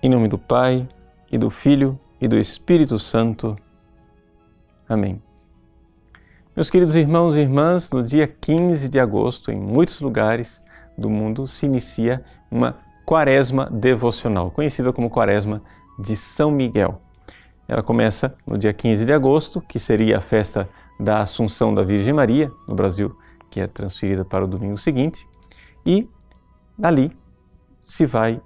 Em nome do Pai, e do Filho, e do Espírito Santo. Amém. Meus queridos irmãos e irmãs, no dia 15 de agosto, em muitos lugares do mundo, se inicia uma quaresma devocional, conhecida como Quaresma de São Miguel. Ela começa no dia 15 de agosto, que seria a festa da Assunção da Virgem Maria, no Brasil, que é transferida para o domingo seguinte, e dali se vai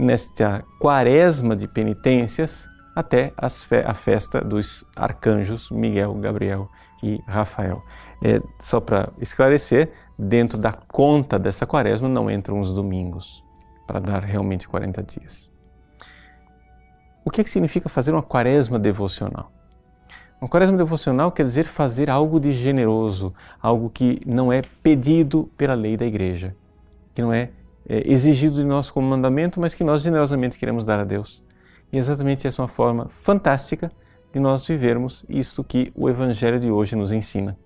nesta quaresma de penitências até a festa dos arcanjos Miguel, Gabriel e Rafael. É, só para esclarecer, dentro da conta dessa quaresma não entram os domingos, para dar realmente 40 dias. O que, é que significa fazer uma quaresma devocional? Uma quaresma devocional quer dizer fazer algo de generoso, algo que não é pedido pela lei da igreja, que não é, exigido de nós como mandamento, mas que nós generosamente queremos dar a Deus. E exatamente essa é uma forma fantástica de nós vivermos isto que o Evangelho de hoje nos ensina.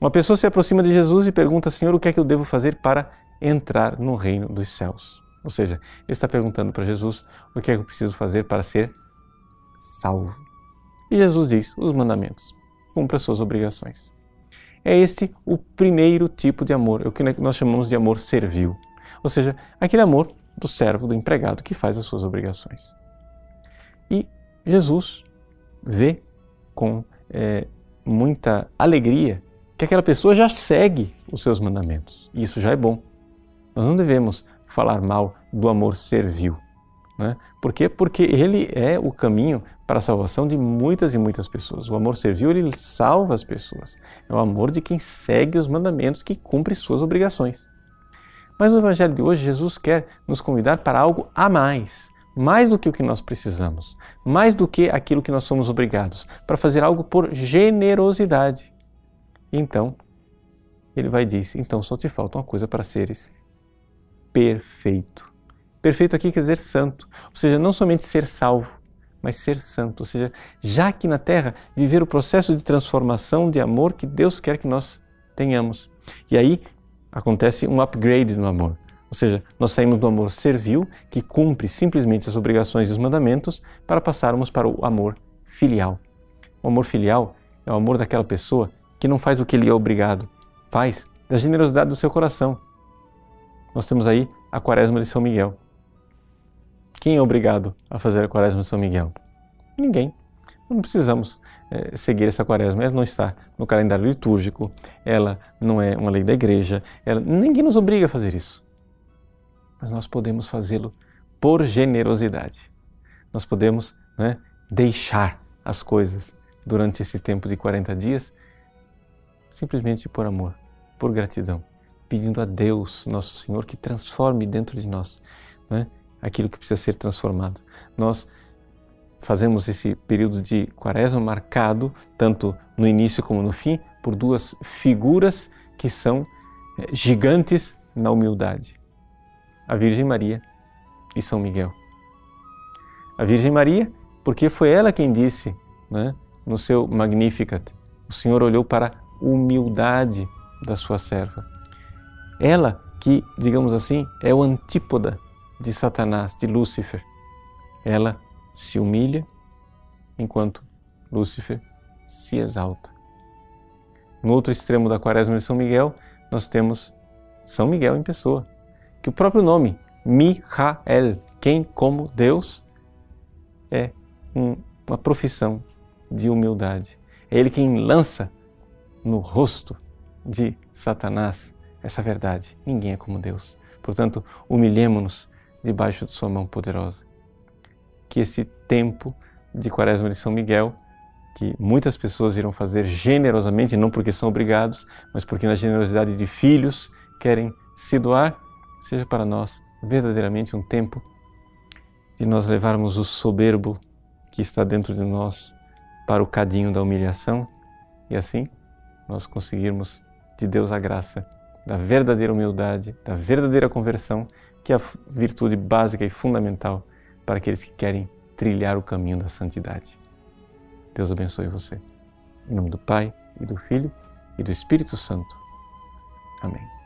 Uma pessoa se aproxima de Jesus e pergunta, Senhor, o que é que eu devo fazer para entrar no reino dos céus? Ou seja, ele está perguntando para Jesus o que é que eu preciso fazer para ser salvo. E Jesus diz: os mandamentos. Cumpra as suas obrigações. É este o primeiro tipo de amor, é o que nós chamamos de amor servil. Ou seja, aquele amor do servo, do empregado que faz as suas obrigações. E Jesus vê com é, muita alegria que aquela pessoa já segue os seus mandamentos. E isso já é bom. Nós não devemos falar mal do amor servil. Né? Por quê? Porque ele é o caminho para a salvação de muitas e muitas pessoas. O amor servil, ele salva as pessoas. É o amor de quem segue os mandamentos, que cumpre suas obrigações. Mas no Evangelho de hoje, Jesus quer nos convidar para algo a mais, mais do que o que nós precisamos, mais do que aquilo que nós somos obrigados, para fazer algo por generosidade. Então, ele vai dizer: então só te falta uma coisa para seres perfeito. Perfeito aqui quer dizer santo, ou seja, não somente ser salvo, mas ser santo, ou seja, já aqui na terra, viver o processo de transformação de amor que Deus quer que nós tenhamos. E aí acontece um upgrade no amor. Ou seja, nós saímos do amor servil, que cumpre simplesmente as obrigações e os mandamentos, para passarmos para o amor filial. O amor filial é o amor daquela pessoa que não faz o que ele é obrigado, faz da generosidade do seu coração. Nós temos aí a quaresma de São Miguel. Quem é obrigado a fazer a quaresma de São Miguel? Ninguém. Não precisamos é, seguir essa quaresma. Ela não está no calendário litúrgico, ela não é uma lei da igreja, ela, ninguém nos obriga a fazer isso. Mas nós podemos fazê-lo por generosidade. Nós podemos né, deixar as coisas durante esse tempo de 40 dias simplesmente por amor, por gratidão, pedindo a Deus, nosso Senhor, que transforme dentro de nós né, aquilo que precisa ser transformado. Nós fazemos esse período de quaresma marcado, tanto no início como no fim, por duas figuras que são eh, gigantes na humildade: a Virgem Maria e São Miguel. A Virgem Maria, porque foi ela quem disse né, no seu Magnificat: o Senhor olhou para a humildade da sua serva. Ela que, digamos assim, é o antípoda de Satanás, de Lúcifer. Ela se humilha, enquanto Lúcifer se exalta. No outro extremo da quaresma de São Miguel, nós temos São Miguel em pessoa, que o próprio nome, Michael, quem como Deus, é um, uma profissão de humildade. É ele quem lança no rosto de Satanás essa verdade. Ninguém é como Deus. Portanto, humilhemos-nos debaixo de Sua mão poderosa que esse tempo de Quaresma de São Miguel, que muitas pessoas irão fazer generosamente, não porque são obrigados, mas porque na generosidade de filhos querem se doar, seja para nós verdadeiramente um tempo de nós levarmos o soberbo que está dentro de nós para o cadinho da humilhação e assim nós conseguirmos de Deus a graça da verdadeira humildade, da verdadeira conversão, que é a virtude básica e fundamental para aqueles que querem trilhar o caminho da santidade. Deus abençoe você. Em nome do Pai, e do Filho, e do Espírito Santo. Amém.